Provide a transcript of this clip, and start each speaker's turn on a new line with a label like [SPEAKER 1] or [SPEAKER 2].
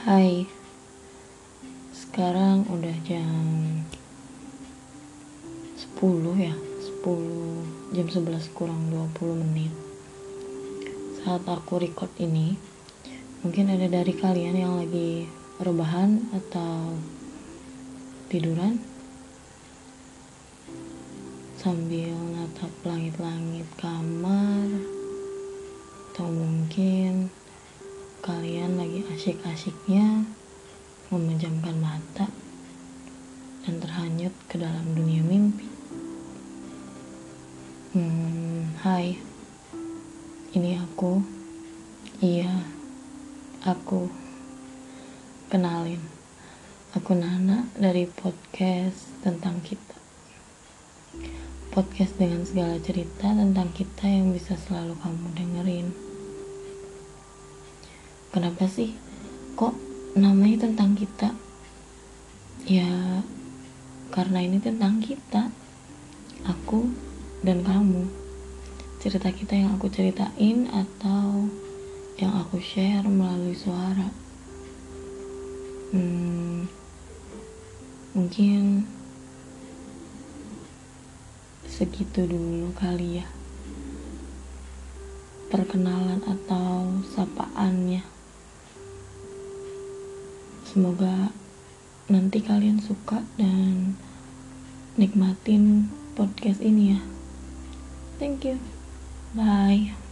[SPEAKER 1] Hai. Sekarang udah jam 10 ya 10 Jam 11 kurang 20 menit. Saat aku record ini Mungkin ada dari kalian yang lagi rebahan atau tiduran? Sambil natap langit-langit kamar Atau mungkin kalian lagi asyik-asyiknya memejamkan mata dan terhanyut ke dalam dunia mimpi. Hmm, hai, ini aku. Iya, aku. Kenalin, aku Nana dari podcast tentang kita. Podcast dengan segala cerita tentang kita yang bisa selalu kamu dengerin kenapa sih kok namanya tentang kita? Ya karena ini tentang kita. Aku dan kamu. Cerita kita yang aku ceritain atau yang aku share melalui suara. Hmm, mungkin segitu dulu kali ya. Perkenalan atau Semoga nanti kalian suka dan nikmatin podcast ini ya. Thank you. Bye.